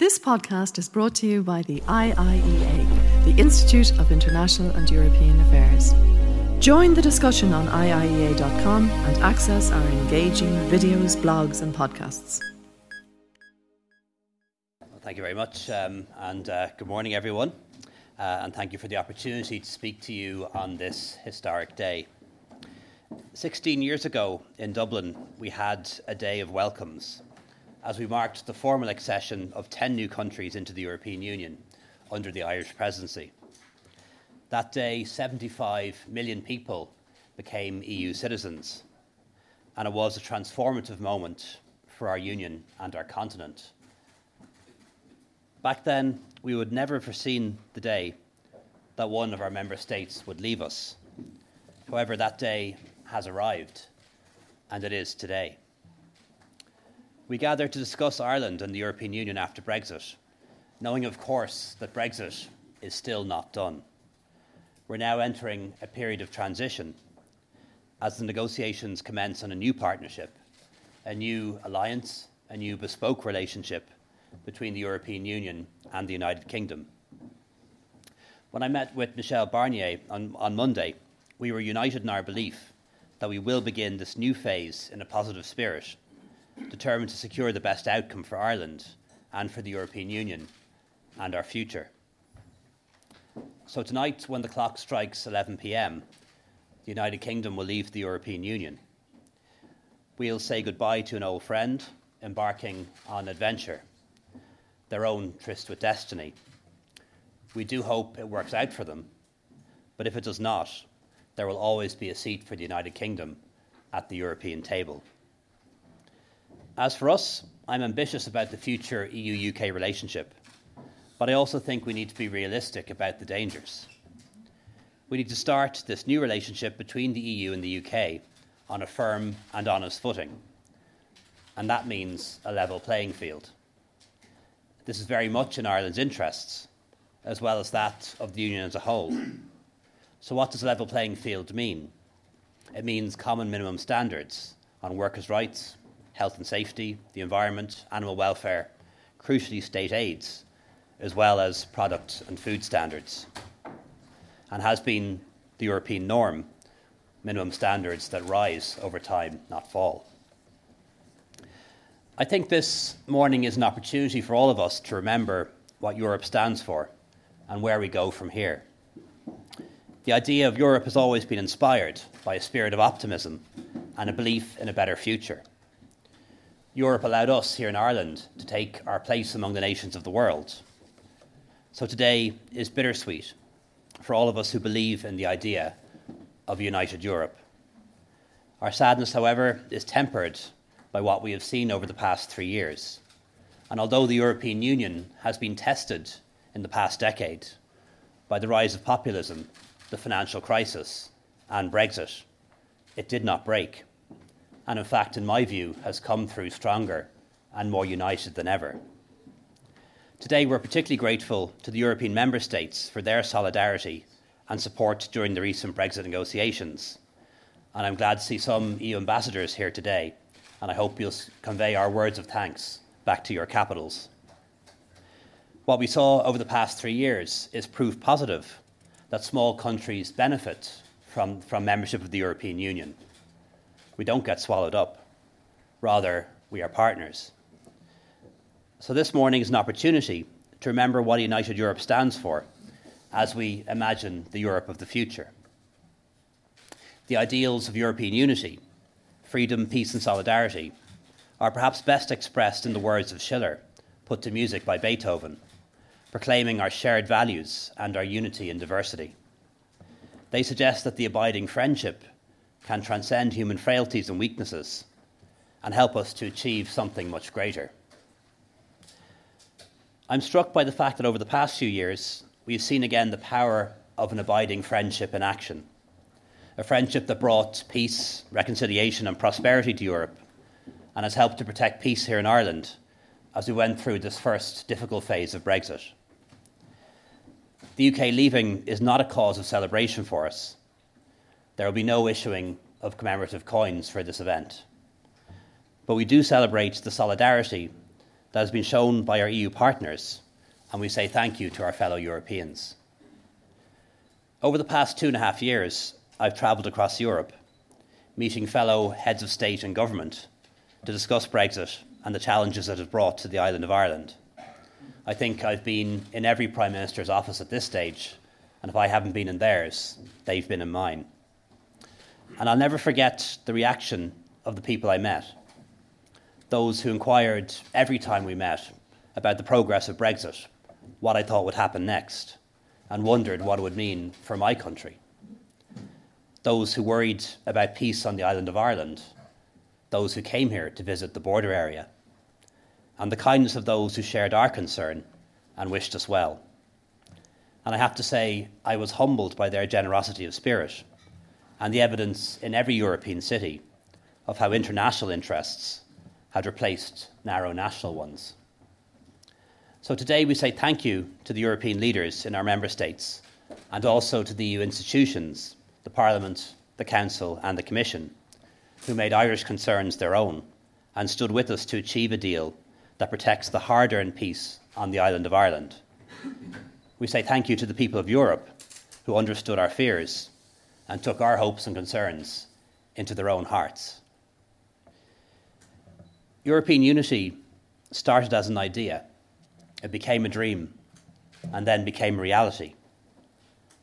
This podcast is brought to you by the IIEA, the Institute of International and European Affairs. Join the discussion on IIEA.com and access our engaging videos, blogs, and podcasts. Thank you very much, um, and uh, good morning, everyone. Uh, and thank you for the opportunity to speak to you on this historic day. 16 years ago in Dublin, we had a day of welcomes as we marked the formal accession of 10 new countries into the European Union under the Irish presidency. That day, 75 million people became EU citizens, and it was a transformative moment for our union and our continent. Back then, we would never have foreseen the day that one of our member states would leave us. However, that day has arrived, and it is today. We gather to discuss Ireland and the European Union after Brexit, knowing, of course, that Brexit is still not done. We're now entering a period of transition as the negotiations commence on a new partnership, a new alliance, a new bespoke relationship between the European Union and the United Kingdom. When I met with Michel Barnier on, on Monday, we were united in our belief that we will begin this new phase in a positive spirit determined to secure the best outcome for Ireland and for the European Union and our future. So, tonight, when the clock strikes 11 pm, the United Kingdom will leave the European Union. We'll say goodbye to an old friend embarking on adventure, their own tryst with destiny. We do hope it works out for them, but if it does not, there will always be a seat for the United Kingdom at the European table. As for us, I'm ambitious about the future EU UK relationship, but I also think we need to be realistic about the dangers. We need to start this new relationship between the EU and the UK on a firm and honest footing, and that means a level playing field. This is very much in Ireland's interests, as well as that of the Union as a whole. So, what does a level playing field mean? It means common minimum standards on workers' rights, health and safety, the environment, animal welfare, crucially, state aids, as well as product and food standards, and has been the European norm, minimum standards that rise over time, not fall. I think this morning is an opportunity for all of us to remember what Europe stands for and where we go from here. The idea of Europe has always been inspired by a spirit of optimism and a belief in a better future. Europe allowed us here in Ireland to take our place among the nations of the world. So today is bittersweet for all of us who believe in the idea of a united Europe. Our sadness, however, is tempered by what we have seen over the past three years. And although the European Union has been tested in the past decade by the rise of populism, the financial crisis, and Brexit, it did not break and in fact, in my view, has come through stronger and more united than ever. Today, we're particularly grateful to the European member states for their solidarity and support during the recent Brexit negotiations. And I'm glad to see some EU ambassadors here today, and I hope you'll convey our words of thanks back to your capitals. What we saw over the past three years is proof positive that small countries benefit from, from membership of the European Union we don't get swallowed up. Rather, we are partners. So, this morning is an opportunity to remember what United Europe stands for as we imagine the Europe of the future. The ideals of European unity, freedom, peace, and solidarity, are perhaps best expressed in the words of Schiller, put to music by Beethoven, proclaiming our shared values and our unity in diversity. They suggest that the abiding friendship can transcend human frailties and weaknesses and help us to achieve something much greater. I'm struck by the fact that over the past few years, we've seen again the power of an abiding friendship in action. A friendship that brought peace, reconciliation, and prosperity to Europe and has helped to protect peace here in Ireland as we went through this first difficult phase of Brexit. The UK leaving is not a cause of celebration for us, there will be no issuing of commemorative coins for this event. But we do celebrate the solidarity that has been shown by our EU partners, and we say thank you to our fellow Europeans. Over the past two and a half years, I've travelled across Europe, meeting fellow heads of state and government to discuss Brexit and the challenges it has brought to the island of Ireland. I think I've been in every Prime Minister's office at this stage, and if I haven't been in theirs, they've been in mine. And I'll never forget the reaction of the people I met. Those who inquired every time we met about the progress of Brexit, what I thought would happen next, and wondered what it would mean for my country. Those who worried about peace on the island of Ireland, those who came here to visit the border area, and the kindness of those who shared our concern and wished us well. And I have to say, I was humbled by their generosity of spirit and the evidence in every European city of how international interests had replaced narrow national ones. So today we say thank you to the European leaders in our member states and also to the EU institutions, the Parliament, the Council, and the Commission, who made Irish concerns their own and stood with us to achieve a deal that protects the hard earned peace on the island of Ireland. We say thank you to the people of Europe who understood our fears and took our hopes and concerns into their own hearts. European unity started as an idea, it became a dream, and then became reality.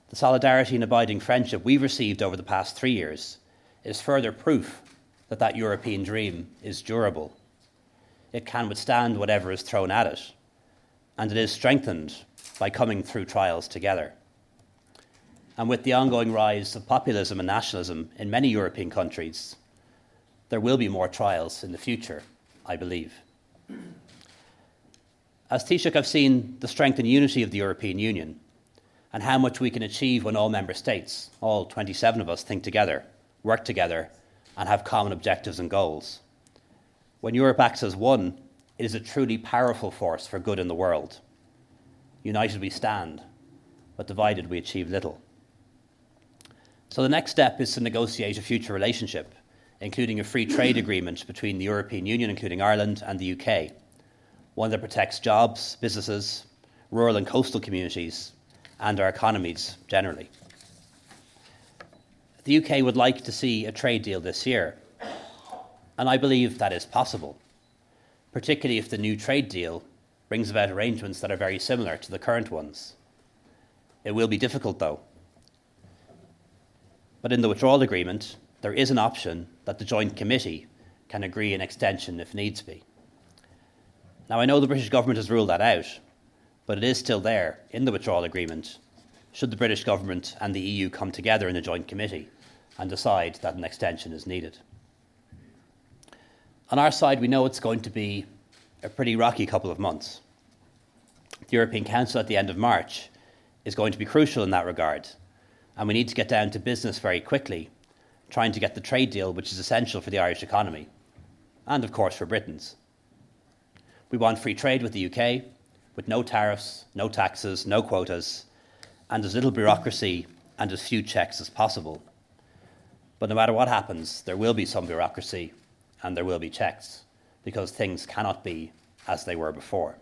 The solidarity and abiding friendship we've received over the past three years is further proof that that European dream is durable. It can withstand whatever is thrown at it, and it is strengthened by coming through trials together. And with the ongoing rise of populism and nationalism in many European countries, there will be more trials in the future, I believe. As Taoiseach, I've seen the strength and unity of the European Union and how much we can achieve when all member states, all 27 of us, think together, work together, and have common objectives and goals. When Europe acts as one, it is a truly powerful force for good in the world. United we stand, but divided we achieve little. So the next step is to negotiate a future relationship, including a free trade agreement between the European Union, including Ireland, and the UK, one that protects jobs, businesses, rural and coastal communities, and our economies generally. The UK would like to see a trade deal this year, and I believe that is possible, particularly if the new trade deal brings about arrangements that are very similar to the current ones. It will be difficult, though. But in the withdrawal agreement, there is an option that the Joint Committee can agree an extension if needs be. Now, I know the British government has ruled that out, but it is still there in the withdrawal agreement should the British government and the EU come together in a joint committee and decide that an extension is needed. On our side, we know it's going to be a pretty rocky couple of months. The European Council at the end of March is going to be crucial in that regard, and we need to get down to business very quickly, trying to get the trade deal which is essential for the Irish economy, and of course for Britain's. We want free trade with the UK, with no tariffs, no taxes, no quotas, and as little bureaucracy and as few checks as possible. But no matter what happens, there will be some bureaucracy and there will be checks because things cannot be as they were before.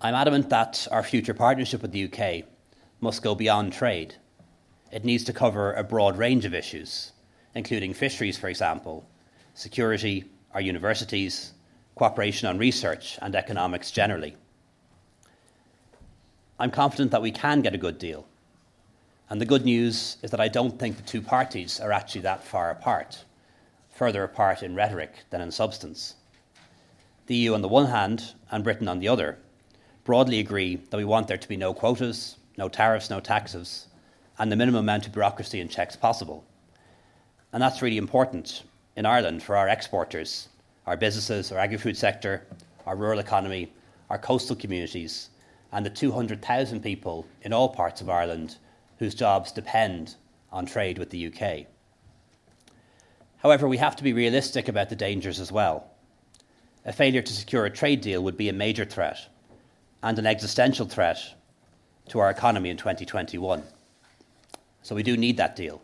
I'm adamant that our future partnership with the UK must go beyond trade. It needs to cover a broad range of issues, including fisheries, for example, security, our universities, cooperation on research, and economics generally. I'm confident that we can get a good deal. And the good news is that I don't think the two parties are actually that far apart, further apart in rhetoric than in substance. The EU on the one hand, and Britain on the other, broadly agree that we want there to be no quotas, no tariffs, no taxes, and the minimum amount of bureaucracy and checks possible. And that's really important in Ireland for our exporters, our businesses, our agri food sector, our rural economy, our coastal communities, and the 200,000 people in all parts of Ireland whose jobs depend on trade with the UK. However, we have to be realistic about the dangers as well. A failure to secure a trade deal would be a major threat and an existential threat to our economy in 2021. So we do need that deal.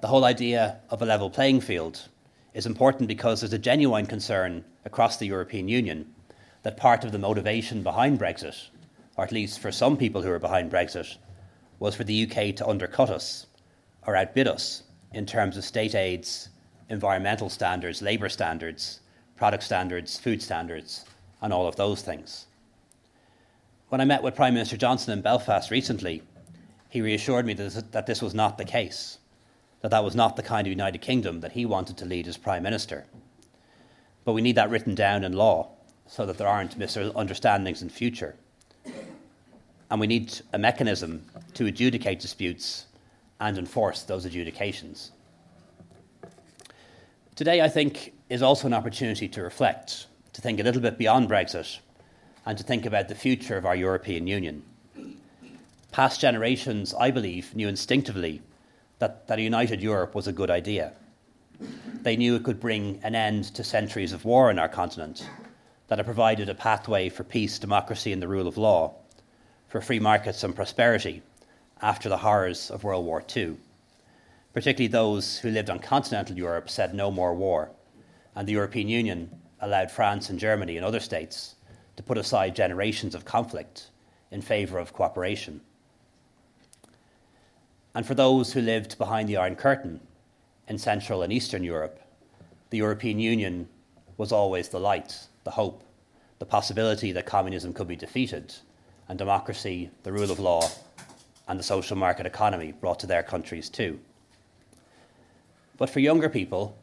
The whole idea of a level playing field is important because there's a genuine concern across the European Union that part of the motivation behind Brexit, or at least for some people who are behind Brexit, was for the UK to undercut us or outbid us in terms of state aids, environmental standards, labour standards, product standards, food standards, and all of those things. When I met with Prime Minister Johnson in Belfast recently, he reassured me that this was not the case, that that was not the kind of United Kingdom that he wanted to lead as Prime Minister. But we need that written down in law so that there aren't misunderstandings in future. And we need a mechanism to adjudicate disputes and enforce those adjudications. Today, I think, is also an opportunity to reflect, to think a little bit beyond Brexit, and to think about the future of our European Union. Past generations, I believe, knew instinctively that, that a united Europe was a good idea. They knew it could bring an end to centuries of war in our continent, that it provided a pathway for peace, democracy, and the rule of law, for free markets and prosperity, after the horrors of World War II. Particularly those who lived on continental Europe said no more war, and the European Union allowed France and Germany and other states to put aside generations of conflict in favour of cooperation. And for those who lived behind the Iron Curtain in Central and Eastern Europe, the European Union was always the light, the hope, the possibility that communism could be defeated and democracy, the rule of law, and the social market economy brought to their countries too. But for younger people,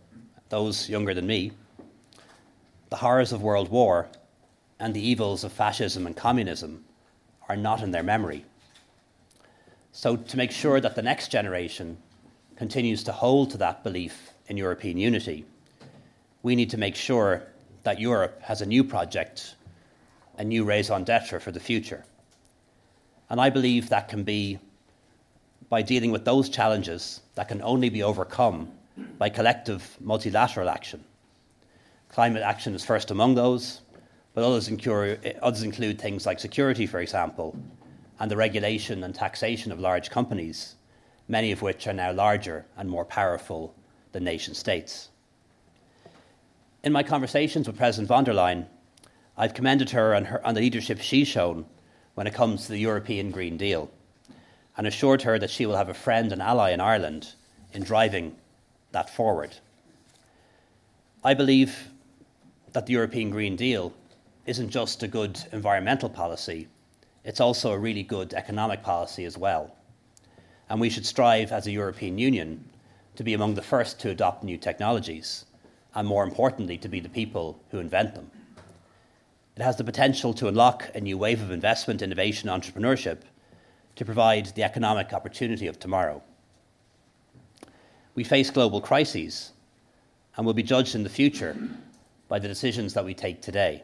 those younger than me, the horrors of World War and the evils of fascism and communism are not in their memory. So, to make sure that the next generation continues to hold to that belief in European unity, we need to make sure that Europe has a new project, a new raison d'etre for the future. And I believe that can be by dealing with those challenges that can only be overcome by collective multilateral action. Climate action is first among those, but others, incur, others include things like security, for example, and the regulation and taxation of large companies, many of which are now larger and more powerful than nation states. In my conversations with President von der Leyen, I've commended her on, her on the leadership she's shown when it comes to the European Green Deal and assured her that she will have a friend and ally in Ireland in driving that forward. I believe that the European Green Deal isn't just a good environmental policy, it's also a really good economic policy as well. And we should strive as a European Union to be among the first to adopt new technologies, and more importantly, to be the people who invent them. It has the potential to unlock a new wave of investment, innovation, entrepreneurship to provide the economic opportunity of tomorrow. We face global crises and will be judged in the future by the decisions that we take today.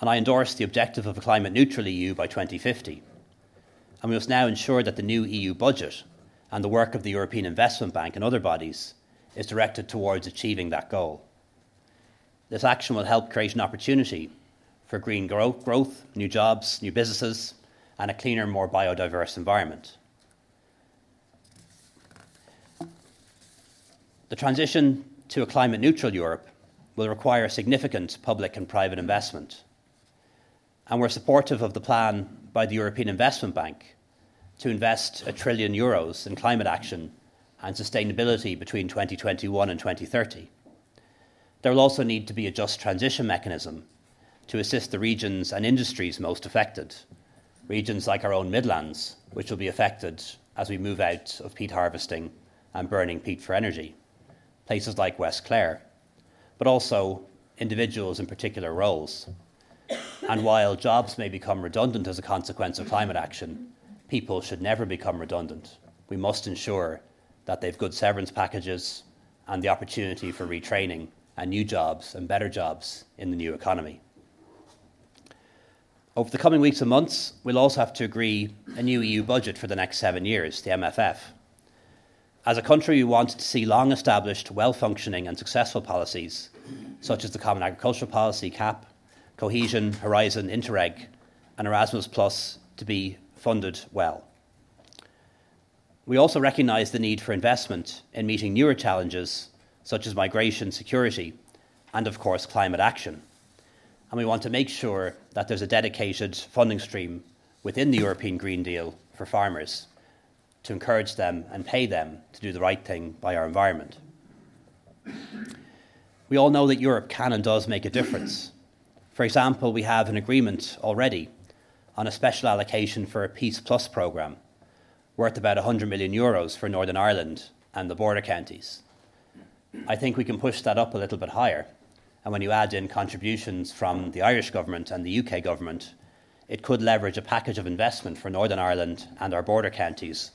And I endorse the objective of a climate neutral EU by 2050. And we must now ensure that the new EU budget and the work of the European Investment Bank and other bodies is directed towards achieving that goal. This action will help create an opportunity for green growth, growth, new jobs, new businesses, and a cleaner, more biodiverse environment. The transition to a climate neutral Europe will require significant public and private investment. And we're supportive of the plan by the European Investment Bank to invest a trillion euros in climate action and sustainability between 2021 and 2030. There will also need to be a just transition mechanism to assist the regions and industries most affected, regions like our own Midlands, which will be affected as we move out of peat harvesting and burning peat for energy, places like West Clare, but also individuals in particular roles. And while jobs may become redundant as a consequence of climate action, people should never become redundant. We must ensure that they've good severance packages and the opportunity for retraining and new jobs and better jobs in the new economy. Over the coming weeks and months, we'll also have to agree a new EU budget for the next seven years, the MFF. As a country, we want to see long established, well functioning, and successful policies, such as the Common Agricultural Policy, CAP, Cohesion, Horizon, Interreg, and Erasmus, Plus, to be funded well. We also recognise the need for investment in meeting newer challenges such as migration, security, and of course, climate action. And we want to make sure that there's a dedicated funding stream within the European Green Deal for farmers to encourage them and pay them to do the right thing by our environment. We all know that Europe can and does make a difference. For example, we have an agreement already on a special allocation for a Peace Plus programme worth about 100 million euros for Northern Ireland and the border counties. I think we can push that up a little bit higher. And when you add in contributions from the Irish government and the UK government, it could leverage a package of investment for Northern Ireland and our border counties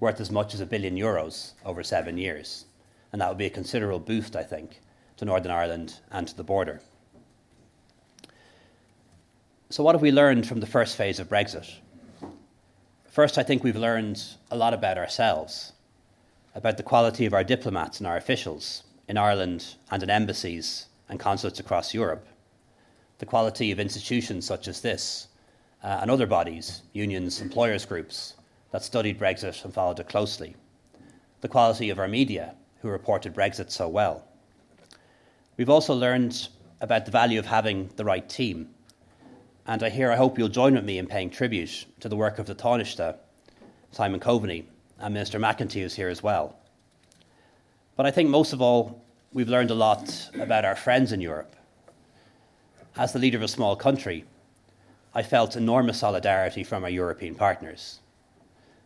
worth as much as a billion euros over seven years. And that would be a considerable boost, I think, to Northern Ireland and to the border. So, what have we learned from the first phase of Brexit? First, I think we've learned a lot about ourselves, about the quality of our diplomats and our officials in Ireland and in embassies and consulates across Europe, the quality of institutions such as this uh, and other bodies, unions, employers' groups that studied Brexit and followed it closely, the quality of our media who reported Brexit so well. We've also learned about the value of having the right team and I hear, I hope you'll join with me in paying tribute to the work of the Taoiseach, Simon Coveney, and Minister McEntee is here as well. But I think most of all, we've learned a lot about our friends in Europe. As the leader of a small country, I felt enormous solidarity from our European partners.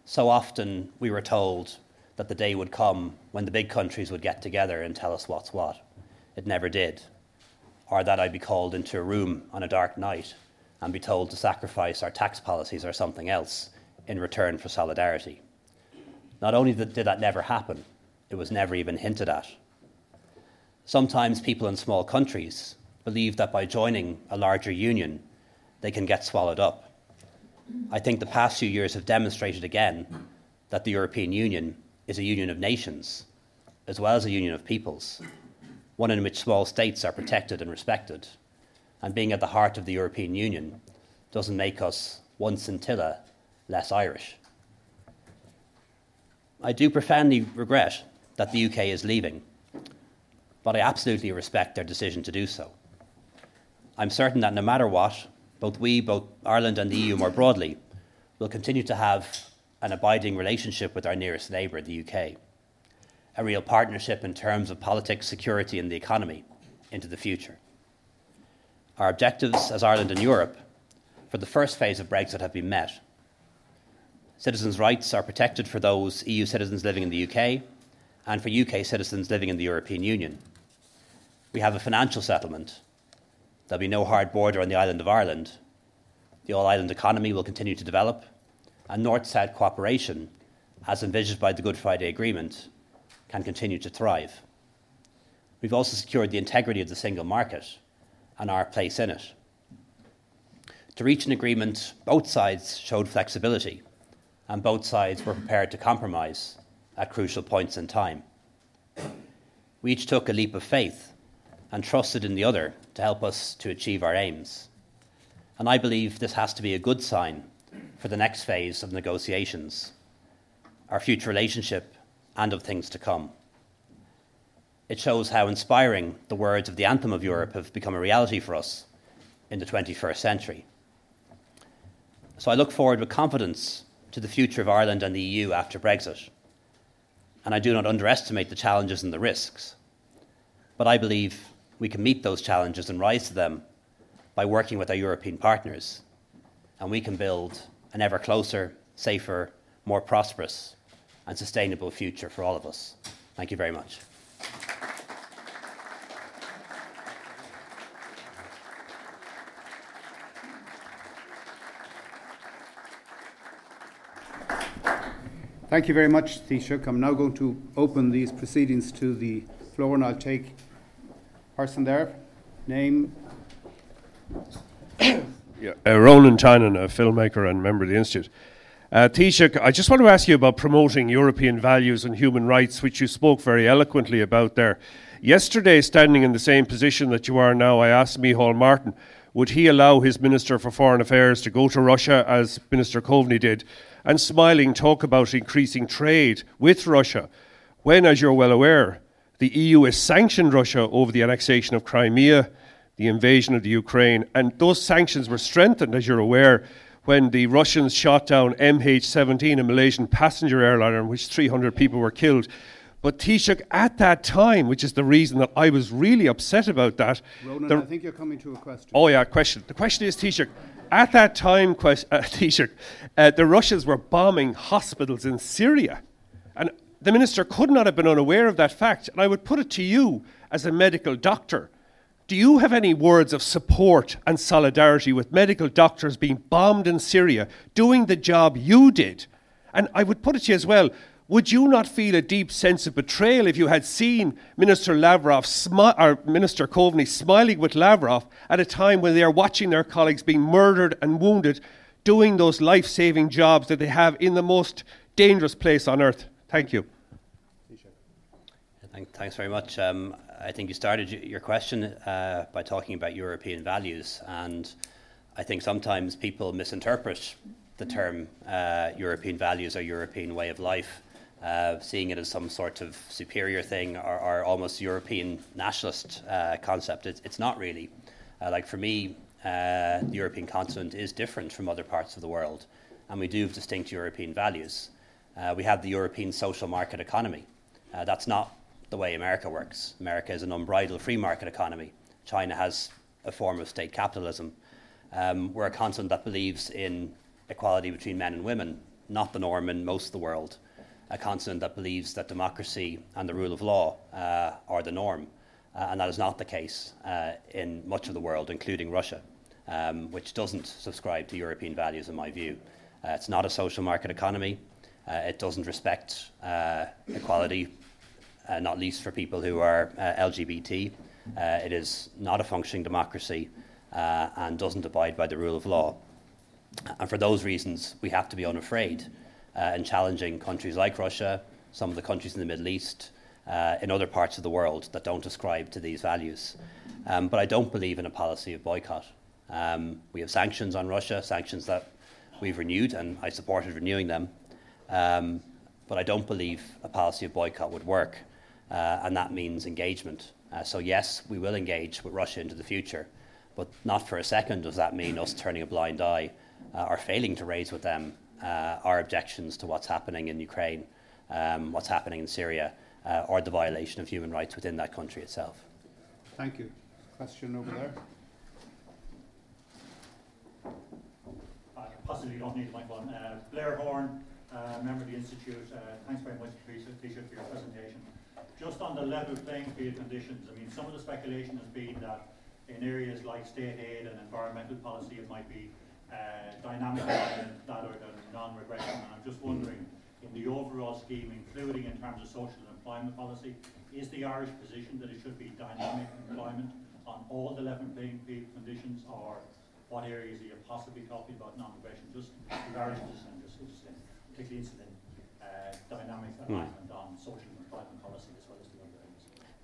So often we were told that the day would come when the big countries would get together and tell us what's what. It never did. Or that I'd be called into a room on a dark night and be told to sacrifice our tax policies or something else in return for solidarity. Not only did that never happen, it was never even hinted at. Sometimes people in small countries believe that by joining a larger union, they can get swallowed up. I think the past few years have demonstrated again that the European Union is a union of nations as well as a union of peoples, one in which small states are protected and respected and being at the heart of the European Union doesn't make us one scintilla less Irish. I do profoundly regret that the UK is leaving, but I absolutely respect their decision to do so. I'm certain that no matter what, both we, both Ireland and the EU more broadly, will continue to have an abiding relationship with our nearest neighbour, the UK, a real partnership in terms of politics, security, and the economy into the future. Our objectives as Ireland and Europe for the first phase of Brexit have been met. Citizens' rights are protected for those EU citizens living in the UK and for UK citizens living in the European Union. We have a financial settlement. There'll be no hard border on the island of Ireland. The all island economy will continue to develop, and North South cooperation, as envisaged by the Good Friday Agreement, can continue to thrive. We've also secured the integrity of the single market and our place in it. To reach an agreement, both sides showed flexibility, and both sides were prepared to compromise at crucial points in time. We each took a leap of faith and trusted in the other to help us to achieve our aims. And I believe this has to be a good sign for the next phase of negotiations, our future relationship, and of things to come. It shows how inspiring the words of the anthem of Europe have become a reality for us in the 21st century. So I look forward with confidence to the future of Ireland and the EU after Brexit. And I do not underestimate the challenges and the risks. But I believe we can meet those challenges and rise to them by working with our European partners. And we can build an ever closer, safer, more prosperous, and sustainable future for all of us. Thank you very much. Thank you very much, Taoiseach. I'm now going to open these proceedings to the floor and I'll take person there. Name? yeah, uh, Ronan Tynan, a filmmaker and member of the Institute. Uh, Taoiseach, I just want to ask you about promoting European values and human rights, which you spoke very eloquently about there. Yesterday, standing in the same position that you are now, I asked Micheál Martin, would he allow his Minister for Foreign Affairs to go to Russia, as Minister Coveney did, and smiling talk about increasing trade with Russia, when, as you're well aware, The EU has sanctioned Russia over the annexation of Crimea, the invasion of the Ukraine, and those sanctions were strengthened, as you're aware, when the Russians shot down MH17, a Malaysian passenger airliner, in which 300 people were killed. But Taoiseach, at that time, which is the reason that I was really upset about that. Ronan, the, I think you're coming to a question. Oh, yeah, question. The question is, Taoiseach, at that time, quest, uh, Taoiseach, uh, the Russians were bombing hospitals in Syria. And the minister could not have been unaware of that fact. And I would put it to you, as a medical doctor, do you have any words of support and solidarity with medical doctors being bombed in Syria, doing the job you did? And I would put it to you as well would you not feel a deep sense of betrayal if you had seen Minister Lavrov smi- or Minister Coveney smiling with Lavrov at a time when they are watching their colleagues being murdered and wounded, doing those life-saving jobs that they have in the most dangerous place on earth? Thank you. Thanks very much. Um, I think you started your question uh, by talking about European values, and I think sometimes people misinterpret the term uh, European values or European way of life uh, seeing it as some sort of superior thing or, or almost European nationalist uh, concept. It, it's not really. Uh, like for me, uh, the European continent is different from other parts of the world, and we do have distinct European values. We have the European social market economy. That's not the way America works. America is an unbridled free market economy. China has a form of state capitalism. Um, we're a continent that believes in equality between men and women, not the norm in most of the world a continent that believes that democracy and the rule of law uh, are the norm. Uh, and that is not the case uh, in much of the world, including Russia, um, which doesn't subscribe to European values, in my view. Uh, it's not a social market economy. Uh, it doesn't respect uh, not least for people who are LGBT. it is not a functioning democracy and doesn't abide by the rule of law. And for those reasons, we have to be unafraid uh, and challenging countries like Russia, some of the countries in the Middle East, uh, in other parts of the world that don't ascribe to these values. Um, but I don't believe in a policy of boycott. Um, we have sanctions on Russia, sanctions that we've renewed, and I supported renewing them. Um, but I don't believe a policy of boycott would work, uh, and that means engagement. Uh, so, yes, we will engage with Russia into the future, but not for a second does that mean us turning a blind eye uh, or failing to raise with them uh, our objections to what's happening in Ukraine, um, what's happening in Syria, uh, or the violation of human rights within that country itself. Thank you. Question over there. Uh, possibly don't need the microphone. Uh, Blair Horan, uh, member of the Institute. Uh, thanks very much, Taoiseach, for your presentation. Just on the level playing field conditions, I mean, some of the speculation has been that in areas like state aid and environmental policy, it might be uh, dynamic rather than non-regression. And I'm just wondering, in the overall scheme, including in terms of social and employment policy, is the Irish position that it should be dynamic alignment on all the level playing field conditions, or what areas are you possibly talking about non-regression? Just the Irish position, just, just in, particularly incident, uh, dynamic alignment mm. on social and employment policy as well as the other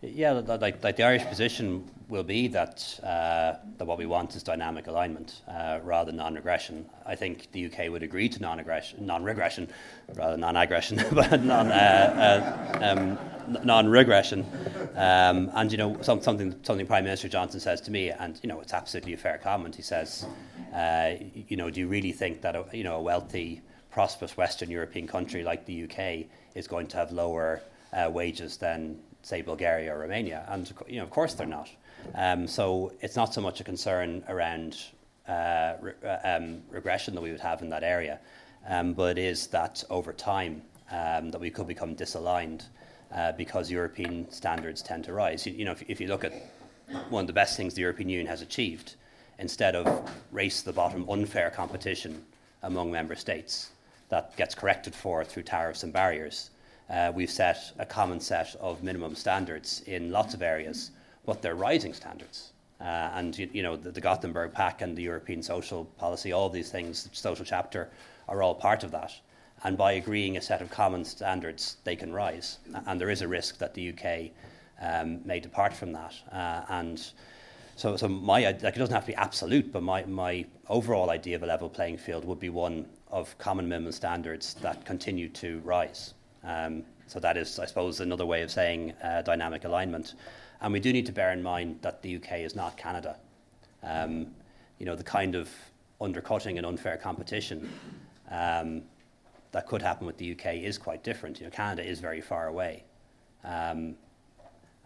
areas. Yeah, like, like the Irish position will be that, uh, that what we want is dynamic alignment uh, rather than non-regression. I think the UK would agree to non-aggression, non-regression, rather than non-aggression, but non, uh, uh um, non-regression. Um, and you know some, something something Prime Minister Johnson says to me, and you know it's absolutely a fair comment. He says, uh, you know, do you really think that a, you know a wealthy, prosperous Western European country like the UK is going to have lower uh, wages than say Bulgaria or Romania, and you know, of course they're not. Um, so it's not so much a concern around uh, re- uh, um, regression that we would have in that area, um, but it is that over time um, that we could become disaligned uh, because European standards tend to rise. You, you know, if, if, you look at one of the best things the European Union has achieved, instead of race the bottom unfair competition among member states that gets corrected for through tariffs and barriers, uh, we've set a common set of minimum standards in lots of areas, but they're rising standards. Uh, and you, you know the, the, Gothenburg Pact and the European Social Policy, all these things, the social chapter, are all part of that. And by agreeing a set of common standards, they can rise. And there is a risk that the UK um, may depart from that. Uh, and so, so my like it doesn't have to be absolute, but my, my overall idea of a level playing field would be one of common minimum standards that continue to rise. Um, So that is, I suppose, another way of saying uh, dynamic alignment. And we do need to bear in mind that the UK is not Canada. Um, you know, the kind of undercutting and unfair competition um, that could happen with the UK is quite different. You know, Canada is very far away, um,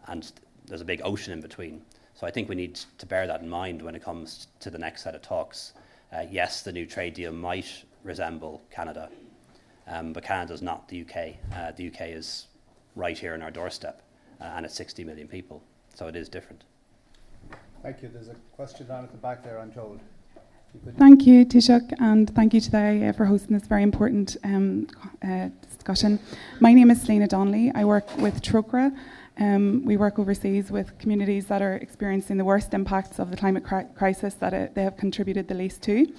and there's a big ocean in between. So I think we need to bear that in mind when it comes to the next set of talks. Uh, yes, the new trade deal might resemble Canada, um, but Canada is not the UK. Uh, the UK is right here on our doorstep, uh, and it's 60 million people, so it is different. Thank you. There's a question down at the back there, I'm told. Thank you, Taoiseach, and thank you today uh, for hosting this very important um, uh, discussion. My name is Selena Donnelly. I work with Trócaire. Um, we work overseas with communities that are experiencing the worst impacts of the climate cri- crisis that it, they have contributed the least to.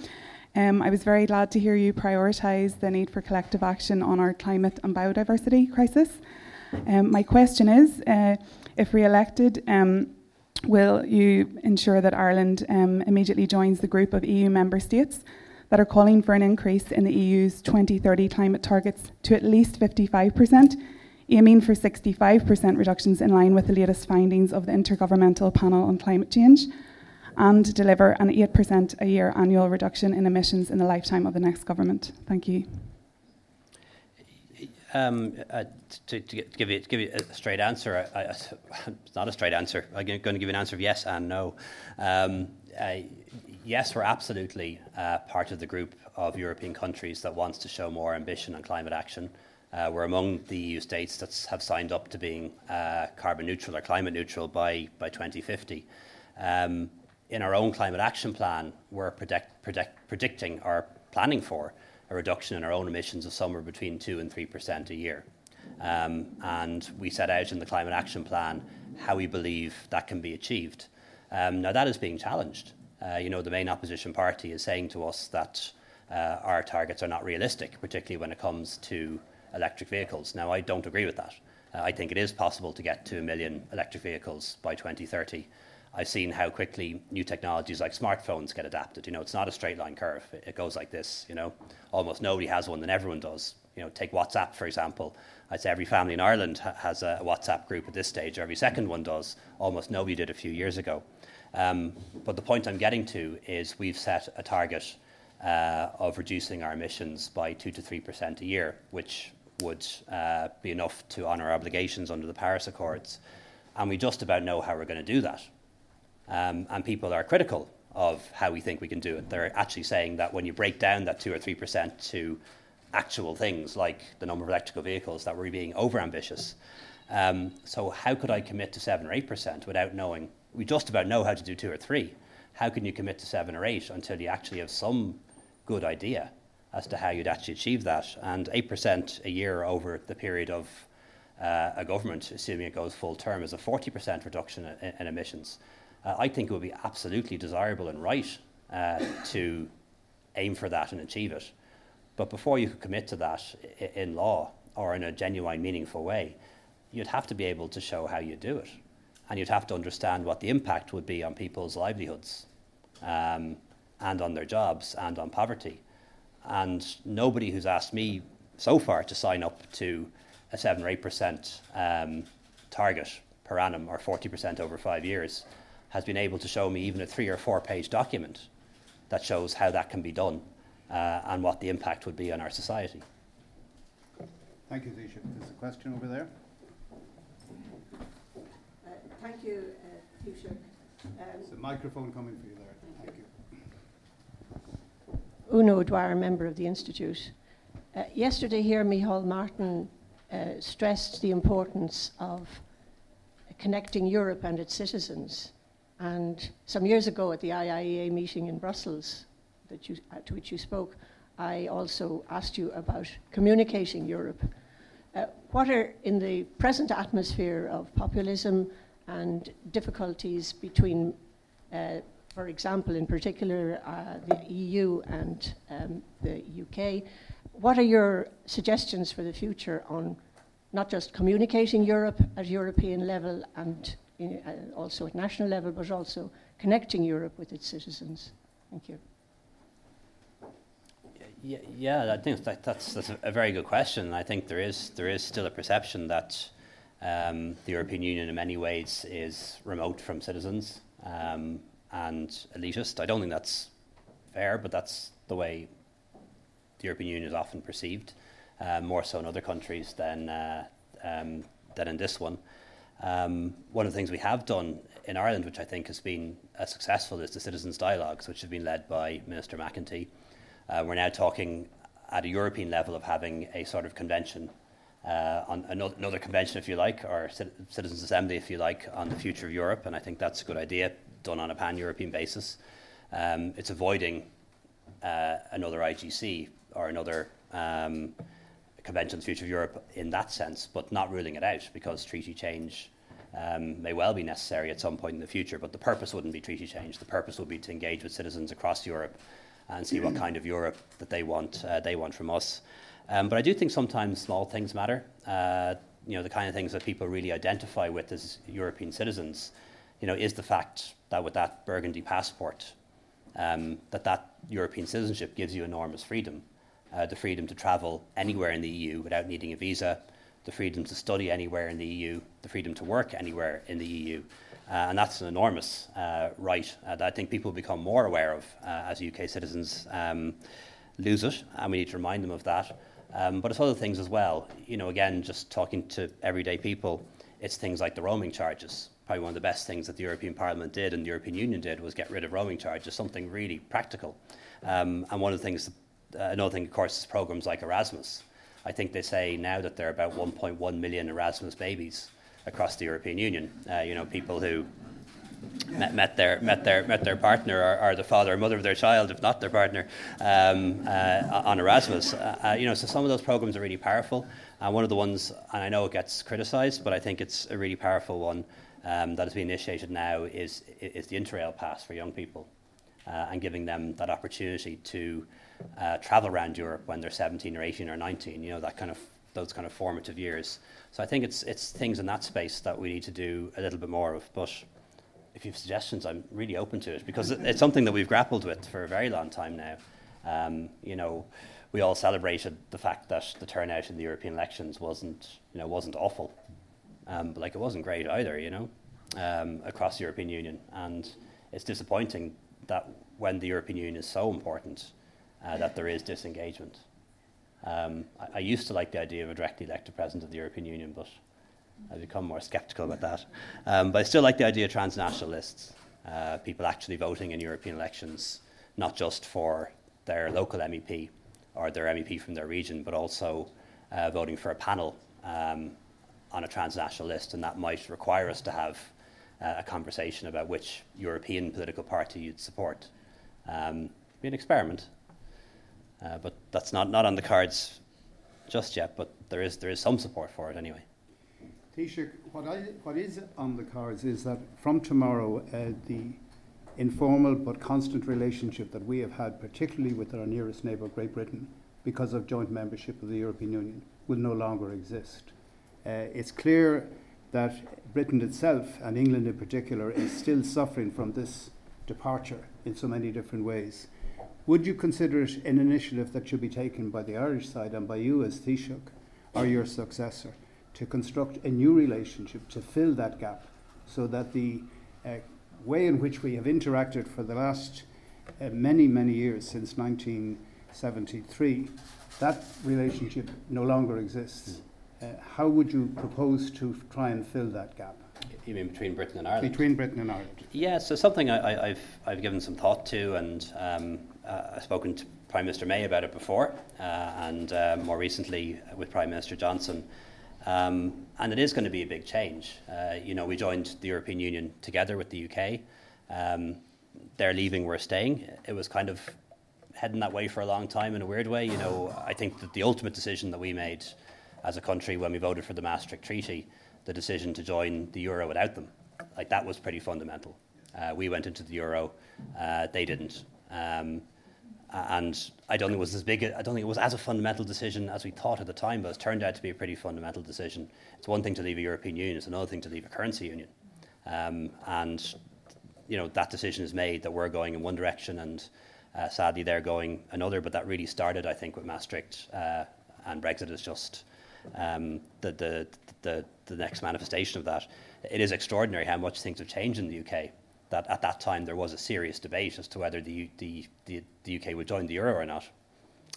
Um, I was very glad to hear you prioritise the need for collective action on our climate and biodiversity crisis. Um, my question is uh, if re elected, um, will you ensure that Ireland um, immediately joins the group of EU member states that are calling for an increase in the EU's 2030 climate targets to at least 55%, aiming for 65% reductions in line with the latest findings of the Intergovernmental Panel on Climate Change, and deliver an 8% a year annual reduction in emissions in the lifetime of the next government? Thank you. Um, uh, to, to, give you, to give you a straight answer, I, I, it's not a straight answer. I'm going to give you an answer of yes and no. Um, yes, we're absolutely uh, part of the group of European countries that wants to show more ambition on climate action. Uh, we're among the EU states that have signed up to being uh, carbon neutral or climate neutral by, by 2050. Um, in our own climate action plan, we're predict, predict, predicting or planning for a reduction in our own emissions of somewhere between 2 and 3% a year. Um, and we set out in the Climate Action Plan how we believe that can be achieved. Um, now, that is being challenged. Uh, you know, the main opposition party is saying to us that uh, our targets are not realistic, particularly when it comes to electric vehicles. Now, I don't agree with that. Uh, I think it is possible to get to a million electric vehicles by 2030. I've seen how quickly new technologies like smartphones get adapted. You know, it's not a straight line curve. It, goes like this. You know, almost nobody has one, then everyone does. You know, take WhatsApp for example. I'd say every family in Ireland ha- has a WhatsApp group at this stage. Every second one does. Almost nobody did a few years ago. Um, but the point I'm getting to is we've set a target uh, of reducing our emissions by two to three percent a year, which would uh, be enough to honour our obligations under the Paris Accords. And we just about know how we're going to do that. Um, and people are critical of how we think we can do it. They're actually saying that when you break down that 2 or 3% to actual things like the number of electrical vehicles, that we're being overambitious. Um, so, how could I commit to 7 or 8% without knowing? We just about know how to do 2 or 3. How can you commit to 7 or 8 until you actually have some good idea as to how you'd actually achieve that? And 8% a year over the period of uh, a government, assuming it goes full term, is a 40% reduction in, in emissions uh, I think it would be absolutely desirable and right uh, to aim for that and achieve it. But before you could commit to that in law or in a genuine, meaningful way, you'd have to be able to show how you do it. And you'd have to understand what the impact would be on people's livelihoods um, and on their jobs and on poverty. And nobody who's asked me so far to sign up to a 7 or 8% um, target per annum or 40% over five years has been able to show me even a three or four page document that shows how that can be done uh, and what the impact would be on our society. Thank you, Taoiseach. There's a question over there. Uh, thank you, uh, Taoiseach. Um, There's a microphone coming for you there. Thank you. Uno Dwyer, member of the Institute. Uh, yesterday here, Micheál Martin uh, stressed the importance of connecting Europe and its citizens and some years ago at the IIEA meeting in Brussels, you, uh, to which you spoke, I also asked you about communicating Europe. Uh, what are, in the present atmosphere of populism and difficulties between, uh, for example, in particular, uh, the EU and um, the UK, what are your suggestions for the future on not just communicating Europe at European level and also at national level, but also connecting Europe with its citizens. Thank you. Yeah, yeah, I think that, that's, that's a very good question. I think there is, there is still a perception that um, the European Union, in many ways, is remote from citizens um, and elitist. I don't think that's fair, but that's the way the European Union is often perceived, uh, more so in other countries than, uh, um, than in this one. Um, one of the things we have done in Ireland, which I think has been uh, successful, is the citizens' dialogues, which have been led by Minister McEntee. Uh, we're now talking at a European level of having a sort of convention uh, on another convention, if you like, or citizens' assembly, if you like, on the future of Europe, and I think that's a good idea, done on a pan-European basis. Um, it's avoiding uh, another IGC or another um, convention on the future of Europe in that sense, but not ruling it out because treaty change um, may well be necessary at some point in the future. But the purpose wouldn't be treaty change. The purpose would be to engage with citizens across Europe and see what kind of Europe that they want. Uh, they want from us. Um, but I do think sometimes small things matter. Uh, you know, the kind of things that people really identify with as European citizens. You know, is the fact that with that Burgundy passport, um, that that European citizenship gives you enormous freedom, uh, the freedom to travel anywhere in the EU without needing a visa, the freedom to study anywhere in the EU, the freedom to work anywhere in the EU. Uh, and that's an enormous uh, right uh, that I think people become more aware of uh, as UK citizens um, lose it, and we need to remind them of that. Um, but it's other things as well. You know, again, just talking to everyday people, it's things like the roaming charges. Probably one of the best things that the European Parliament did and the European Union did was get rid of roaming charges, something really practical. Um, and one of the things, another thing, of course, is programs like Erasmus. I think they say now that there are about 1.1 million Erasmus babies across the European Union. Uh, you know, people who met, met, their met their met their partner or, or, the father or mother of their child, if not their partner, um, uh, on Erasmus. Uh, uh, you know, so some of those programs are really powerful. And one of the ones, and I know it gets criticised, but I think it's a really powerful one um, that has been initiated now is is the Interrail pass for young people, uh, and giving them that opportunity to uh, travel around Europe when they're 17 or 18 or 19. You know, that kind of those kind of formative years. So I think it's it's things in that space that we need to do a little bit more of, but if you have suggestions, I'm really open to it because it's something that we've grappled with for a very long time now. Um, you know, we all celebrated the fact that the turnout in the European elections wasn't, you know, wasn't awful, um, but like it wasn't great either. You know, um, across the European Union, and it's disappointing that when the European Union is so important, uh, that there is disengagement. Um, I, I used to like the idea of a directly elected president of the European Union, but I've become more sceptical about that. Um, but I still like the idea of transnational lists, uh, people actually voting in European elections, not just for their local MEP or their MEP from their region, but also uh, voting for a panel um, on a transnational list. And that might require us to have uh, a conversation about which European political party you'd support. Um, be an experiment, uh, but that's not, not on the cards just yet, but there is, there is some support for it anyway. Taoiseach, what, I, what is on the cards is that from tomorrow, uh, the informal but constant relationship that we have had, particularly with our nearest neighbour, Great Britain, because of joint membership of the European Union, will no longer exist. Uh, it's clear that Britain itself, and England in particular, is still suffering from this departure in so many different ways. Would you consider it an initiative that should be taken by the Irish side and by you as Taoiseach or your successor? to construct a new relationship to fill that gap so that the uh, way in which we have interacted for the last uh, many, many years since 1973, that relationship no longer exists. Uh, how would you propose to try and fill that gap? You mean between Britain and Ireland? Between Britain and Ireland. Yeah, so something I, have I've given some thought to, and um, I've spoken to Prime Minister May about it before, uh, and uh, more recently with Prime Minister Johnson. Um, and it is going to be a big change. Uh, you know, we joined the European Union together with the UK. Um, they're leaving, we're staying. It was kind of heading that way for a long time in a weird way. You know, I think that the ultimate decision that we made as a country when we voted for the Maastricht Treaty, the decision to join the euro without them, like that was pretty fundamental. Uh, we went into the euro, uh, they didn't. Um, and I don't think it was as big. I don't think it was as a fundamental decision as we thought at the time, but it's turned out to be a pretty fundamental decision. It's one thing to leave a European Union; it's another thing to leave a currency union. Um, and you know that decision is made that we're going in one direction, and Uh, sadly, they're going another, but that really started, I think, with Maastricht, uh, and Brexit is just um, the, the, the, the next manifestation of that. It is extraordinary how much things have changed in the UK. That at that time there was a serious debate as to whether the, the, the, the UK would join the euro or not.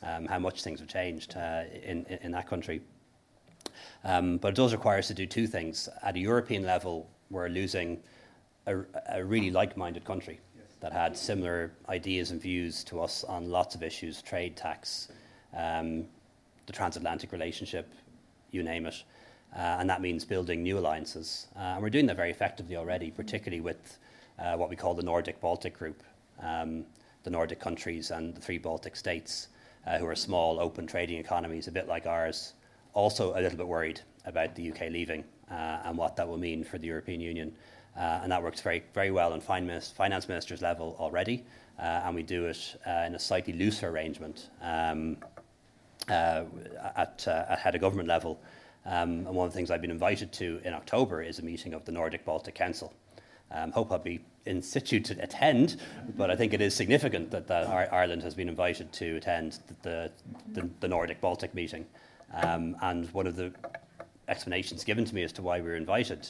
Um, how much things have changed uh, in, in, that country. Um, but it does require us to do two things. At a European level, we're losing a, a really like minded country that had similar ideas and views to us on lots of issues trade, tax, um, the transatlantic relationship, you name it. Uh, and that means building new alliances. Uh, and we're doing that very effectively already, particularly with uh, what we call the Nordic Baltic Group, um, the Nordic countries and the three Baltic states, uh, who are small, open trading economies, a bit like ours, also a little bit worried about the UK leaving uh, and what that will mean for the European Union. Uh, and that works very, very well on finance ministers level already, and we do it in a slightly looser arrangement um, at, at head of government level. Um, and one of the things I've been invited to in October is a meeting of the Nordic Baltic Council. Um, hope I'll be in situ to attend, but I think it is significant that, that Ireland has been invited to attend the, the, the Nordic Baltic meeting. Um, and one of the explanations given to me as to why we were invited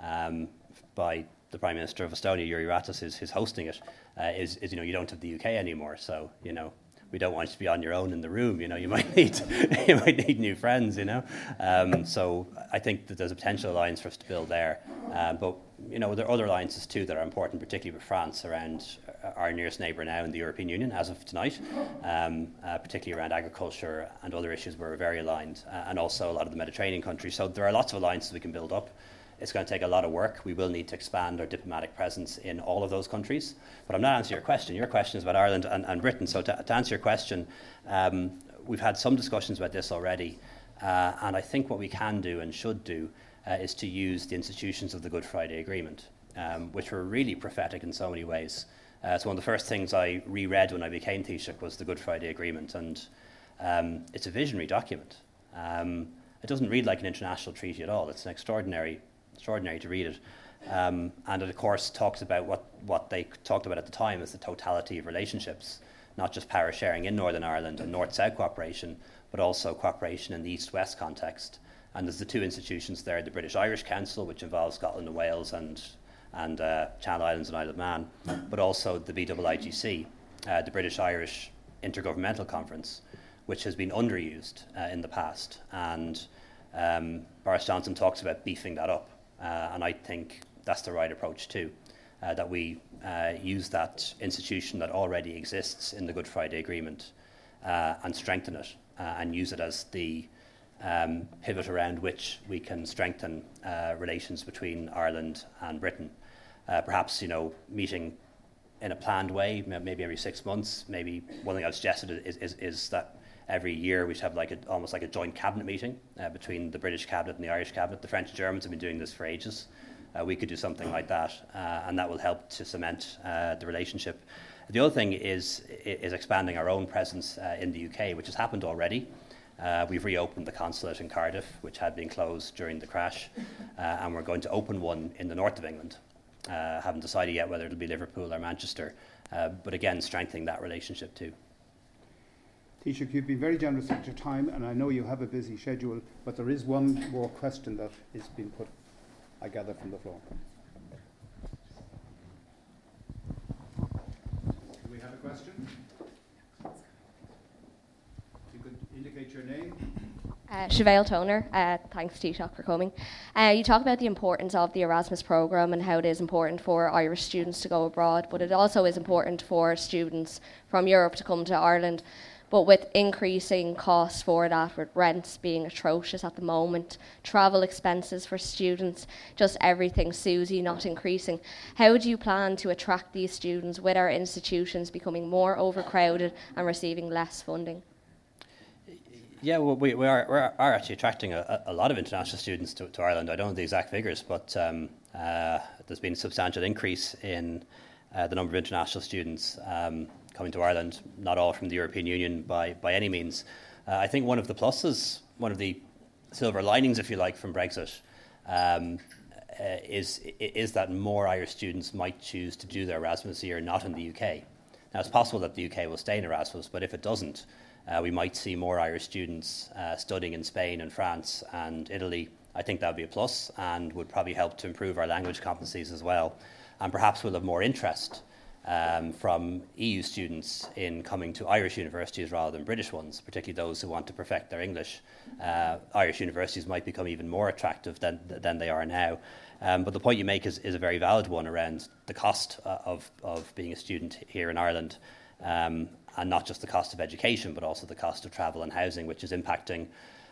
um, by the Prime Minister of Estonia, Jüri Ratas, is, is hosting it, uh, is, is, you know, you don't have the UK anymore. So, you know, we don't want you to be on your own in the room. You know, you might need you might need new friends. You know, um, so I think that there's a potential alliance for us to build there. Um, but you know, there are other alliances too that are important, particularly with France around our nearest neighbour now in the European Union as of tonight, um, uh, particularly around agriculture and other issues where we're very aligned, uh, and also a lot of the Mediterranean countries. So there are lots of alliances we can build up. It's going to take a lot of work. We will need to expand our diplomatic presence in all of those countries. But I'm not answering your question. Your question is about Ireland and, and Britain. So to, to, answer your question, um, we've had some discussions about this already. Uh, and I think what we can do and should do uh, is to use the institutions of the Good Friday Agreement, um, which were really prophetic in so many ways. Uh, so one of the first things I reread when I became Taoiseach was the Good Friday Agreement, and um, it's a visionary document. Um, it doesn't read like an international treaty at all. It's an extraordinary extraordinary to read it. Um, and it, of course, talks about what, what they talked about at the time as the totality of relationships, not just power sharing in Northern Ireland and North South cooperation, but also cooperation in the East West context. And there's the two institutions there the British Irish Council, which involves Scotland and Wales and, and uh, Channel Islands and Isle of Man, but also the BIIGC, uh, the British Irish Intergovernmental Conference, which has been underused uh, in the past. And um, Boris Johnson talks about beefing that up. Uh, and I think that's the right approach too. Uh, that we uh, use that institution that already exists in the Good Friday Agreement and strengthen it and use it as the um, pivot around which we can strengthen relations between Ireland and Britain. perhaps, you know, meeting in a planned way, maybe every six months. Maybe one thing I've suggested is, is, is that every year we should have like a, almost like a joint cabinet meeting uh, between the British cabinet and the Irish cabinet. The French and Germans have been doing this for ages. Uh, we could do something like that, uh, and that will help to cement uh, the relationship. The other thing is is expanding our own presence uh, in the UK, which has happened already. Uh, we've reopened the consulate in Cardiff, which had been closed during the crash, uh, and we're going to open one in the north of England. Uh, haven't decided yet whether it'll be Liverpool or Manchester, uh, but again, strengthening that relationship too. Taoiseach, you've been very generous with your time, and I know you have a busy schedule, but there is one more question that is being put, I gather, from the floor. Do we have a question? You could indicate your name. Uh, Chevelle Toner, uh, thanks Taoiseach for coming. Uh, you talk about the importance of the Erasmus programme and how it is important for Irish students to go abroad, but it also is important for students from Europe to come to Ireland. But with increasing costs for that, with rents being atrocious at the moment, travel expenses for students, just everything, SUSI, not increasing, how do you plan to attract these students with our institutions becoming more overcrowded and receiving less funding? Yeah, well, we, we are, we are actually attracting a, a lot of international students to, to, Ireland. I don't know the exact figures, but um, uh, there's been a substantial increase in uh, the number of international students. Um, coming to Ireland, not all from the European Union by, by any means. Uh, I think one of the pluses, one of the silver linings, if you like, from Brexit um, uh, is, is that more Irish students might choose to do their Erasmus year not in the UK. Now, it's possible that the UK will stay in Erasmus, but if it doesn't, we might see more Irish students uh, studying in Spain and France and Italy. I think that would be a plus and would probably help to improve our language competencies as well. And perhaps we'll have more interest um, from EU students in coming to Irish universities rather than British ones, particularly those who want to perfect their English. Uh, Irish universities might become even more attractive than, than they are now. Um, but the point you make is, is a very valid one around the cost uh, of, of being a student here in Ireland, um, and not just the cost of education, but also the cost of travel and housing, which is impacting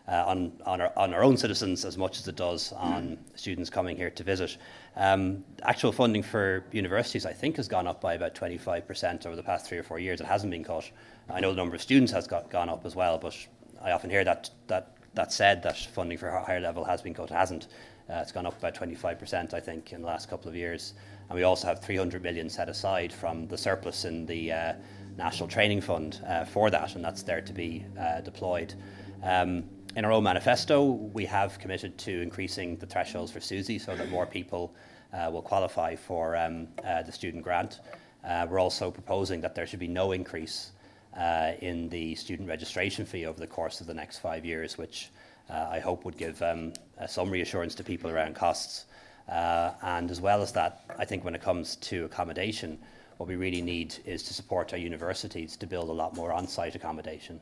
uh, on, on, our, on our own citizens as much as it does on students coming here to visit. Um, actual funding for universities, I think, has gone up by about 25% over the past three or four years. It hasn't been cut. I know the number of students has got, gone up as well, but I often hear that, that, that said that funding for higher level has been cut. It hasn't. Uh, it's gone up by 25%, I think, in the last couple of years. And we also have 300 million set aside from the surplus in the uh, National Training Fund uh, for that, and that's there to be uh, deployed. Um, in our own manifesto, we have committed to increasing the thresholds for SUSI so that more people uh, will qualify for um, uh, the student grant. Uh, we're also proposing that there should be no increase uh, in the student registration fee over the course of the next five years, which I hope would give um, some reassurance to people around costs. and as well as that, I think when it comes to accommodation, what we really need is to support our universities to build a lot more on site accommodation.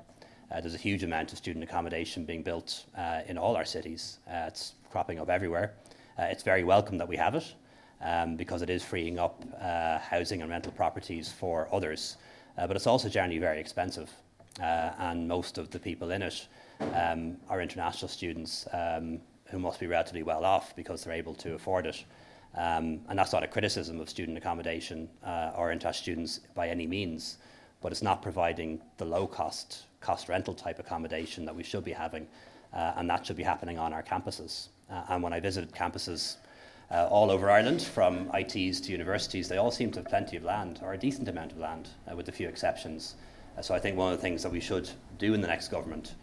Uh, there's a huge amount of student accommodation being built uh, in all our cities. Uh, it's cropping up everywhere. Uh, it's very welcome that we have it um, because it is freeing up uh, housing and rental properties for others. Uh, but it's also generally very expensive, and most of the people in it um, are international students um, who must be relatively well off because they're able to afford it. Um, and that's not a criticism of student accommodation or international students by any means, but it's not providing the low cost cost rental type accommodation that we should be having, uh, and that should be happening on our campuses. Uh, and when I visited campuses uh, all over Ireland, from ITs to universities, they all seem to have plenty of land, or a decent amount of land, uh, with a few exceptions. Uh, so I think one of the things that we should do in the next government,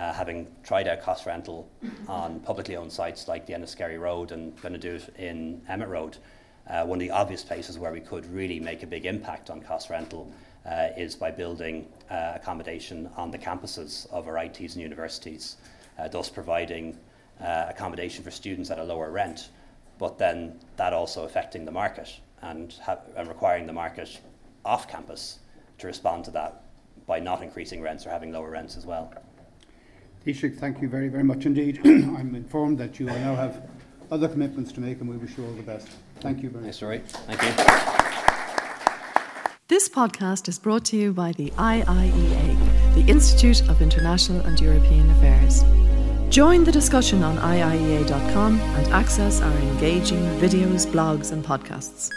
uh, having tried out cost rental on publicly owned sites like the Enniskerry Road and going to do it in Emmet Road, one of the obvious places where we could really make a big impact on cost rental uh, is by building uh, accommodation on the campuses of our ITs and universities, uh, thus providing uh, accommodation for students at a lower rent, but then that also affecting the market and, ha- and requiring the market off campus to respond to that by not increasing rents or having lower rents as well. Taoiseach, thank you very, very much indeed. I'm informed that you now have other commitments to make and we wish you all the best. Thank you very much. Nice, Thank you. This podcast is brought to you by the IIEA, the Institute of International and European Affairs. Join the discussion on IIEA.com and access our engaging videos, blogs, and podcasts.